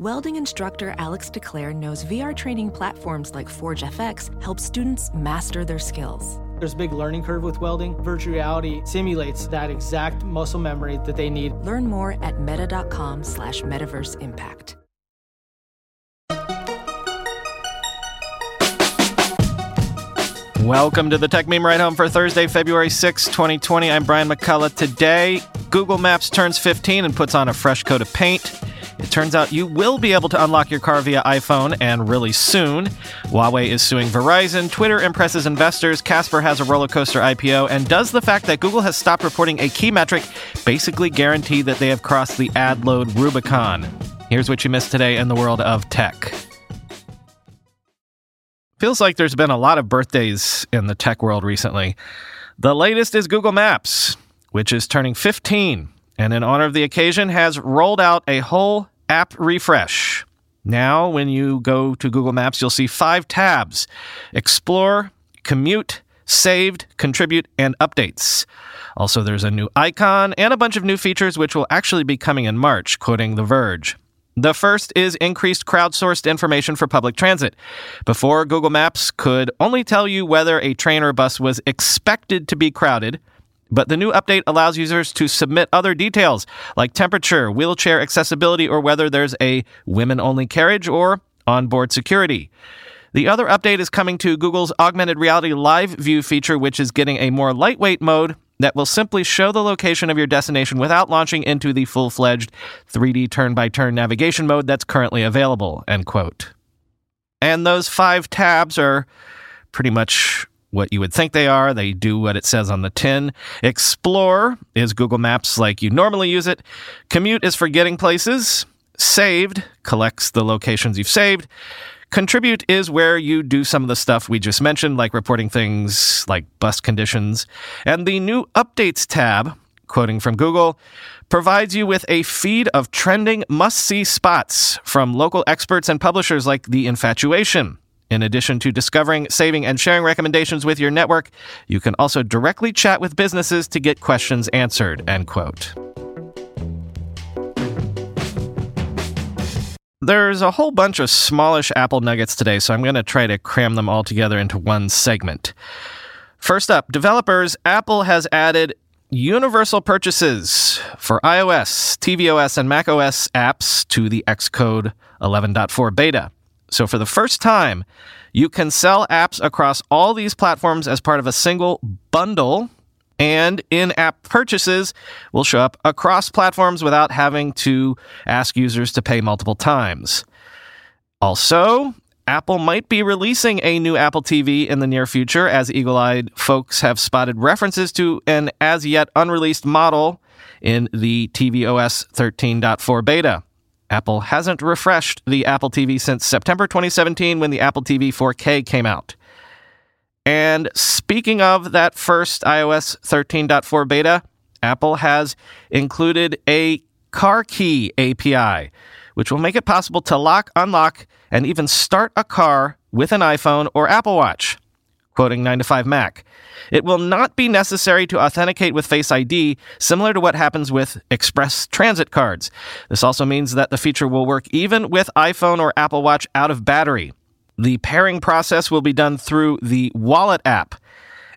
Welding instructor Alex DeClaire knows VR training platforms like Forge FX help students master their skills. There's a big learning curve with welding. Virtual reality simulates that exact muscle memory that they need. Learn more at meta.com slash metaverse impact. Welcome to the Techmeme Ride Home for Thursday, February 6, 2020. I'm Brian McCullough. Today, Google Maps turns 15 and puts on a fresh coat of paint. It turns out you will be able to unlock your car via iPhone, and really soon. Huawei is suing Verizon, Twitter impresses investors, Casper has a roller coaster IPO, and does the fact that Google has stopped reporting a key metric basically guarantee that they have crossed the ad load Rubicon? Here's what you missed today in the world of tech. Feels like there's been a lot of birthdays in the tech world recently. The latest is Google Maps, which is turning 15, and in honor of the occasion has rolled out a whole app refresh. Now, when you go to Google Maps, you'll see five tabs Explore, Commute, Saved, Contribute, and Updates. Also, there's a new icon and a bunch of new features which will actually be coming in March, quoting The Verge. The first is increased crowdsourced information for public transit. Before, Google Maps could only tell you whether a train or bus was expected to be crowded, but the new update allows users to submit other details like temperature, wheelchair accessibility, or whether there's a women only carriage or onboard security. The other update is coming to Google's augmented reality live view feature, which is getting a more lightweight mode that will simply show the location of your destination without launching into the full-fledged 3D turn-by-turn navigation mode that's currently available, end quote. And those five tabs are pretty much what you would think they are. They do what it says on the tin. Explore is Google Maps like you normally use it. Commute is for getting places. Saved collects the locations you've saved. Contribute is where you do some of the stuff we just mentioned, like reporting things like bus conditions. And the new Updates tab, quoting from Google, provides you with a feed of trending must see spots from local experts and publishers like The Infatuation. In addition to discovering, saving, and sharing recommendations with your network, you can also directly chat with businesses to get questions answered. End quote. There's a whole bunch of smallish Apple nuggets today, so I'm going to try to cram them all together into one segment. First up, developers, Apple has added universal purchases for iOS, tvOS, and macOS apps to the Xcode 11.4 beta. So for the first time, you can sell apps across all these platforms as part of a single bundle and in app purchases will show up across platforms without having to ask users to pay multiple times. Also, Apple might be releasing a new Apple TV in the near future, as eagle eyed folks have spotted references to an as yet unreleased model in the tvOS 13.4 beta. Apple hasn't refreshed the Apple TV since September 2017 when the Apple TV 4K came out. And speaking of that first iOS 13.4 beta, Apple has included a car key API, which will make it possible to lock, unlock, and even start a car with an iPhone or Apple Watch. Quoting 9 to 5 Mac. It will not be necessary to authenticate with Face ID, similar to what happens with Express Transit cards. This also means that the feature will work even with iPhone or Apple Watch out of battery. The pairing process will be done through the Wallet app.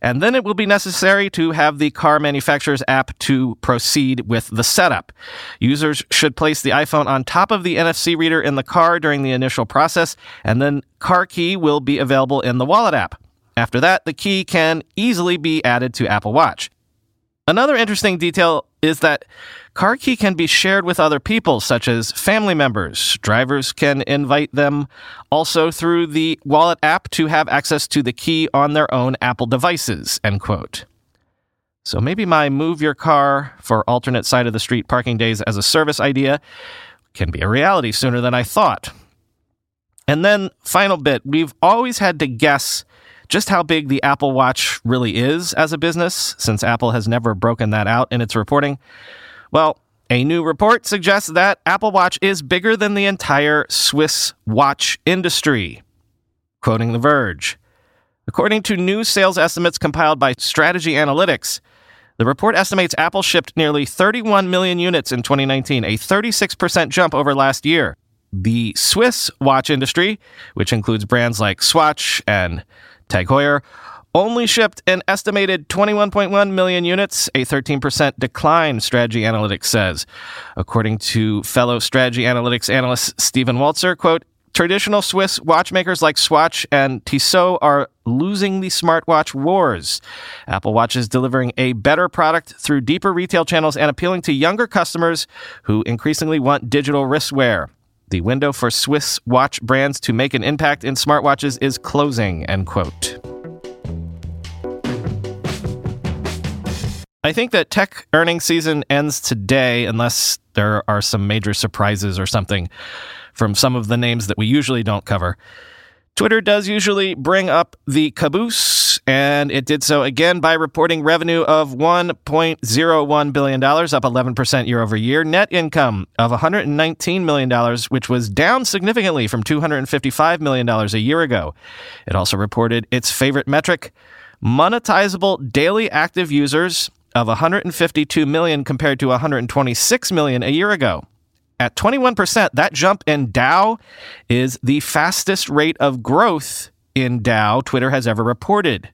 And then it will be necessary to have the car manufacturer's app to proceed with the setup. Users should place the iPhone on top of the NFC reader in the car during the initial process, and then Car Key will be available in the Wallet app. After that, the key can easily be added to Apple Watch. Another interesting detail is that car key can be shared with other people, such as family members. Drivers can invite them also through the wallet app to have access to the key on their own Apple devices. End quote. So maybe my move your car for alternate side of the street parking days as a service idea can be a reality sooner than I thought. And then, final bit, we've always had to guess just how big the Apple Watch really is as a business, since Apple has never broken that out in its reporting. Well, a new report suggests that Apple Watch is bigger than the entire Swiss watch industry. Quoting The Verge. According to new sales estimates compiled by Strategy Analytics, the report estimates Apple shipped nearly 31 million units in 2019, a 36% jump over last year. The Swiss watch industry, which includes brands like Swatch and Tag Heuer, only shipped an estimated 21.1 million units, a 13% decline, Strategy Analytics says. According to fellow Strategy Analytics analyst Steven Waltzer, quote, Traditional Swiss watchmakers like Swatch and Tissot are losing the smartwatch wars. Apple Watch is delivering a better product through deeper retail channels and appealing to younger customers who increasingly want digital wristwear. The window for Swiss watch brands to make an impact in smartwatches is closing, end quote. I think that tech earnings season ends today unless there are some major surprises or something from some of the names that we usually don't cover. Twitter does usually bring up the caboose, and it did so again by reporting revenue of $1.01 billion, up 11% year over year, net income of $119 million, which was down significantly from $255 million a year ago. It also reported its favorite metric monetizable daily active users of 152 million compared to 126 million a year ago. At 21%, that jump in DAU is the fastest rate of growth in DAU Twitter has ever reported.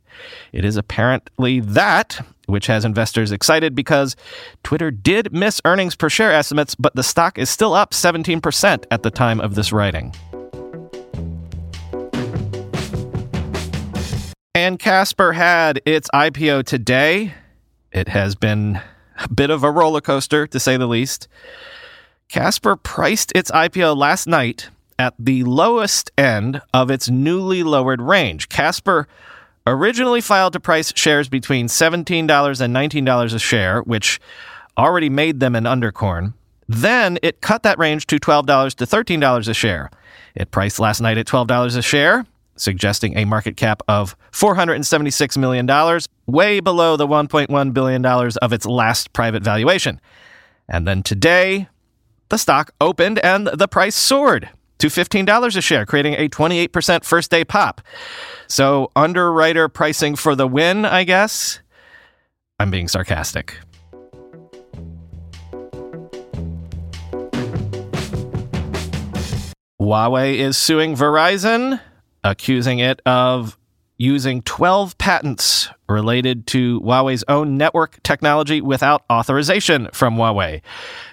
It is apparently that which has investors excited because Twitter did miss earnings per share estimates, but the stock is still up 17% at the time of this writing. And Casper had its IPO today. It has been a bit of a roller coaster, to say the least. Casper priced its IPO last night at the lowest end of its newly lowered range. Casper originally filed to price shares between $17 and $19 a share, which already made them an undercorn. Then it cut that range to $12 to $13 a share. It priced last night at $12 a share, suggesting a market cap of $476 million, way below the $1.1 billion of its last private valuation. And then today, the stock opened and the price soared to $15 a share, creating a 28% first day pop. So, underwriter pricing for the win, I guess. I'm being sarcastic. Huawei is suing Verizon accusing it of using 12 patents related to Huawei's own network technology without authorization from Huawei.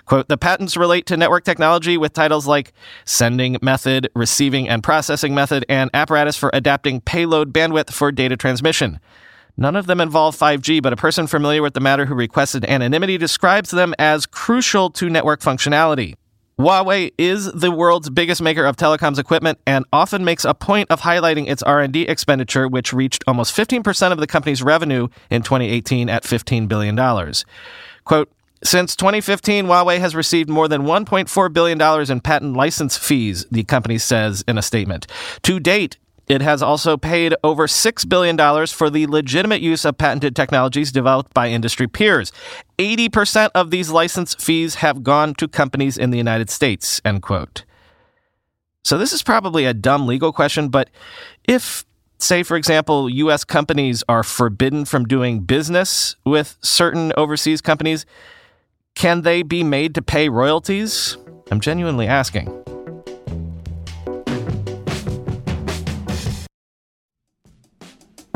Quote, the patents relate to network technology with titles like sending method, receiving and processing method, and apparatus for adapting payload bandwidth for data transmission. None of them involve 5G, but a person familiar with the matter who requested anonymity describes them as crucial to network functionality. Huawei is the world's biggest maker of telecoms equipment and often makes a point of highlighting its R&D expenditure which reached almost 15% of the company's revenue in 2018 at $15 billion. Quote, since 2015, Huawei has received more than $1.4 billion in patent license fees, the company says in a statement. To date, it has also paid over $6 billion for the legitimate use of patented technologies developed by industry peers. 80% of these license fees have gone to companies in the United States, end quote. So this is probably a dumb legal question, but if, say, for example, U.S. companies are forbidden from doing business with certain overseas companies, can they be made to pay royalties? I'm genuinely asking.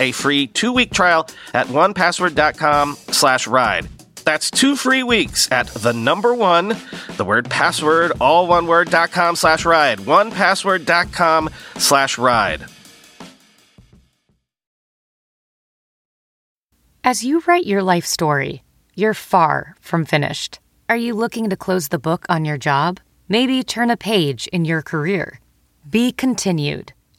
a free two-week trial at onepassword.com slash ride. That's two free weeks at the number one, the word password, all one word, dot com slash ride. Onepassword.com slash ride. As you write your life story, you're far from finished. Are you looking to close the book on your job? Maybe turn a page in your career? Be continued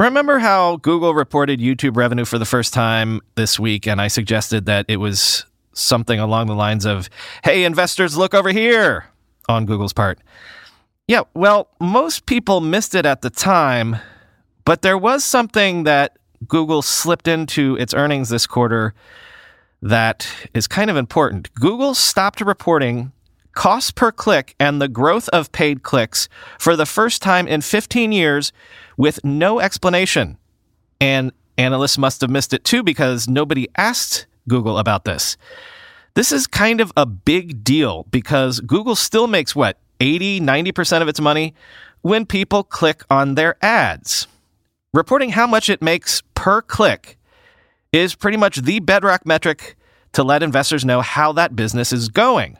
Remember how Google reported YouTube revenue for the first time this week, and I suggested that it was something along the lines of, hey, investors, look over here on Google's part. Yeah, well, most people missed it at the time, but there was something that Google slipped into its earnings this quarter that is kind of important. Google stopped reporting cost per click and the growth of paid clicks for the first time in 15 years with no explanation. And analysts must have missed it too because nobody asked Google about this. This is kind of a big deal because Google still makes what, 80, 90% of its money when people click on their ads. Reporting how much it makes per click is pretty much the bedrock metric to let investors know how that business is going.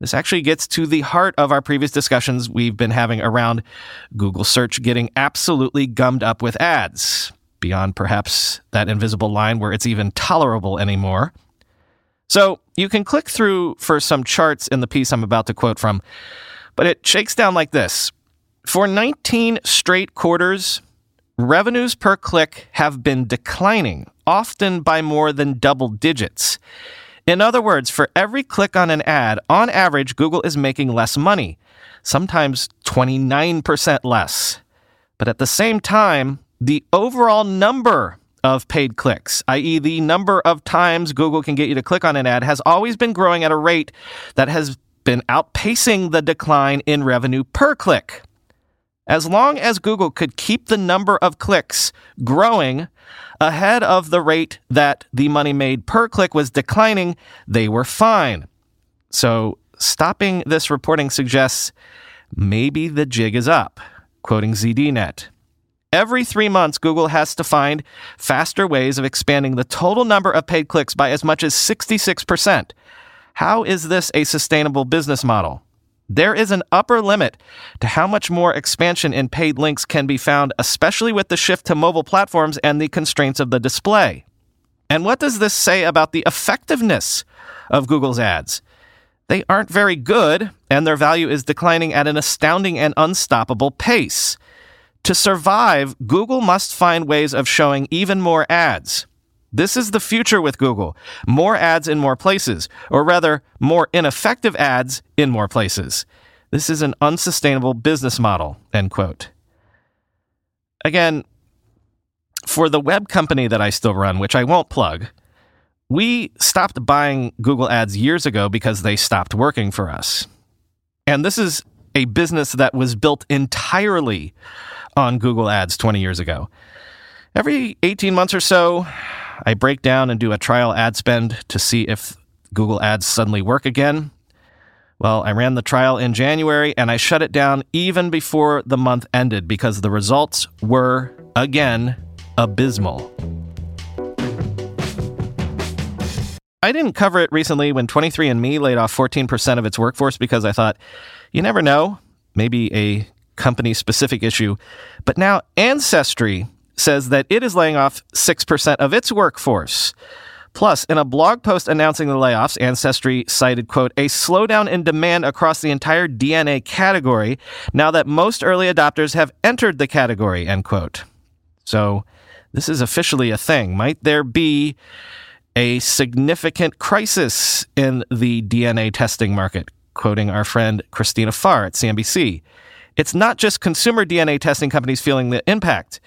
This actually gets to the heart of our previous discussions we've been having around Google search getting absolutely gummed up with ads beyond perhaps that invisible line where it's even tolerable anymore. So you can click through for some charts in the piece I'm about to quote from, but it shakes down like this. For 19 straight quarters, revenues per click have been declining, often by more than double digits. In other words, for every click on an ad, on average, Google is making less money, sometimes 29% less. But at the same time, the overall number of paid clicks, i.e., the number of times Google can get you to click on an ad, has always been growing at a rate that has been outpacing the decline in revenue per click. As long as Google could keep the number of clicks growing ahead of the rate that the money made per click was declining, they were fine. So, stopping this reporting suggests maybe the jig is up. Quoting ZDNet. Every three months, Google has to find faster ways of expanding the total number of paid clicks by as much as 66%. How is this a sustainable business model? There is an upper limit to how much more expansion in paid links can be found, especially with the shift to mobile platforms and the constraints of the display. And what does this say about the effectiveness of Google's ads? They aren't very good, and their value is declining at an astounding and unstoppable pace. To survive, Google must find ways of showing even more ads. This is the future with Google. More ads in more places, or rather, more ineffective ads in more places. This is an unsustainable business model, end quote. Again, for the web company that I still run, which I won't plug, we stopped buying Google ads years ago because they stopped working for us. And this is a business that was built entirely on Google Ads 20 years ago. Every 18 months or so, I break down and do a trial ad spend to see if Google Ads suddenly work again. Well, I ran the trial in January and I shut it down even before the month ended because the results were, again, abysmal. I didn't cover it recently when 23andMe laid off 14% of its workforce because I thought, you never know, maybe a company specific issue. But now Ancestry says that it is laying off 6% of its workforce. Plus, in a blog post announcing the layoffs, Ancestry cited, quote, a slowdown in demand across the entire DNA category now that most early adopters have entered the category, end quote. So, this is officially a thing. Might there be a significant crisis in the DNA testing market? Quoting our friend Christina Farr at CNBC. It's not just consumer DNA testing companies feeling the impact.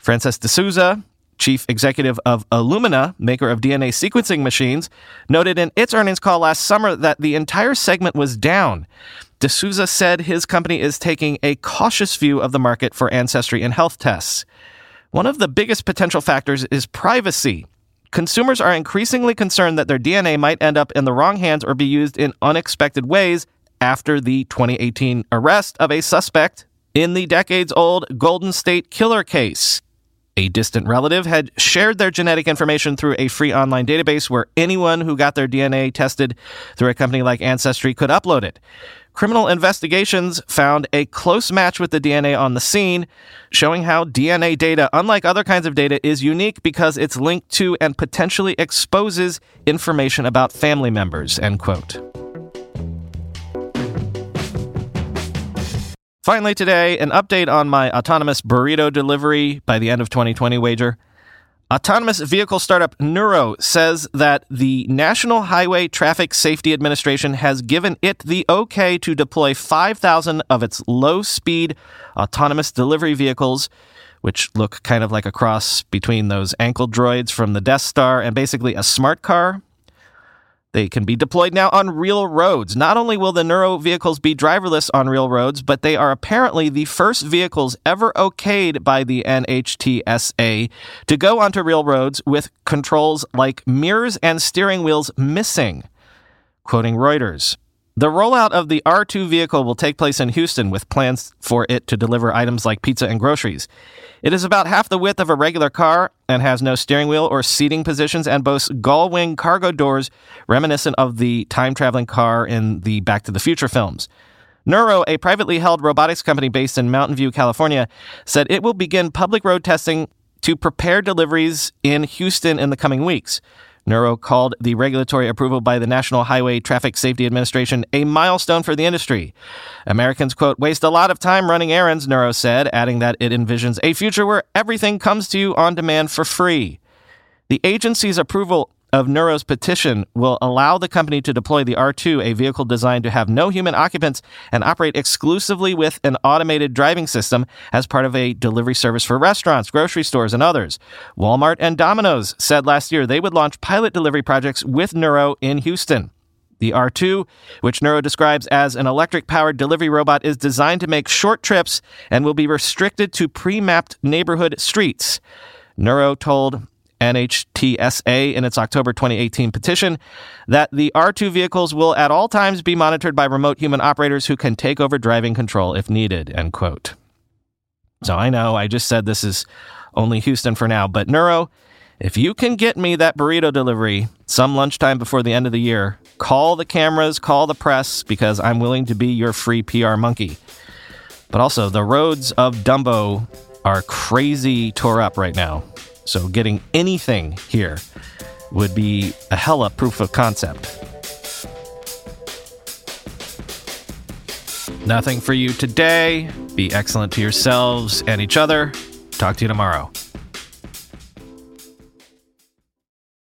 Francis deSouza, chief executive of Illumina, maker of DNA sequencing machines, noted in its earnings call last summer that the entire segment was down. D'Souza said his company is taking a cautious view of the market for ancestry and health tests. One of the biggest potential factors is privacy. Consumers are increasingly concerned that their DNA might end up in the wrong hands or be used in unexpected ways after the 2018 arrest of a suspect in the decades old Golden State Killer case. A distant relative had shared their genetic information through a free online database where anyone who got their DNA tested through a company like Ancestry could upload it. Criminal investigations found a close match with the DNA on the scene, showing how DNA data, unlike other kinds of data, is unique because it's linked to and potentially exposes information about family members. End quote. Finally, today, an update on my autonomous burrito delivery by the end of 2020 wager. Autonomous vehicle startup Nuro says that the National Highway Traffic Safety Administration has given it the okay to deploy 5,000 of its low speed autonomous delivery vehicles, which look kind of like a cross between those ankle droids from the Death Star and basically a smart car. They can be deployed now on real roads. Not only will the Nuro vehicles be driverless on real roads, but they are apparently the first vehicles ever okayed by the NHTSA to go onto real roads with controls like mirrors and steering wheels missing. Quoting Reuters. The rollout of the R2 vehicle will take place in Houston with plans for it to deliver items like pizza and groceries. It is about half the width of a regular car and has no steering wheel or seating positions and boasts gull wing cargo doors reminiscent of the time traveling car in the Back to the Future films. Nuro, a privately held robotics company based in Mountain View, California, said it will begin public road testing to prepare deliveries in Houston in the coming weeks. Nuro called the regulatory approval by the National Highway Traffic Safety Administration a milestone for the industry. Americans, quote, waste a lot of time running errands, Nuro said, adding that it envisions a future where everything comes to you on demand for free. The agency's approval of Nuro's petition will allow the company to deploy the R2, a vehicle designed to have no human occupants and operate exclusively with an automated driving system as part of a delivery service for restaurants, grocery stores, and others. Walmart and Domino's said last year they would launch pilot delivery projects with Nuro in Houston. The R2, which Nuro describes as an electric powered delivery robot, is designed to make short trips and will be restricted to pre mapped neighborhood streets. Nuro told NHTSA in its October 2018 petition that the R2 vehicles will at all times be monitored by remote human operators who can take over driving control if needed, end quote. So I know I just said this is only Houston for now, but Nuro, if you can get me that burrito delivery some lunchtime before the end of the year, call the cameras, call the press, because I'm willing to be your free PR monkey. But also, the roads of Dumbo are crazy tore up right now. So getting anything here would be a hella proof of concept. Nothing for you today. Be excellent to yourselves and each other. Talk to you tomorrow.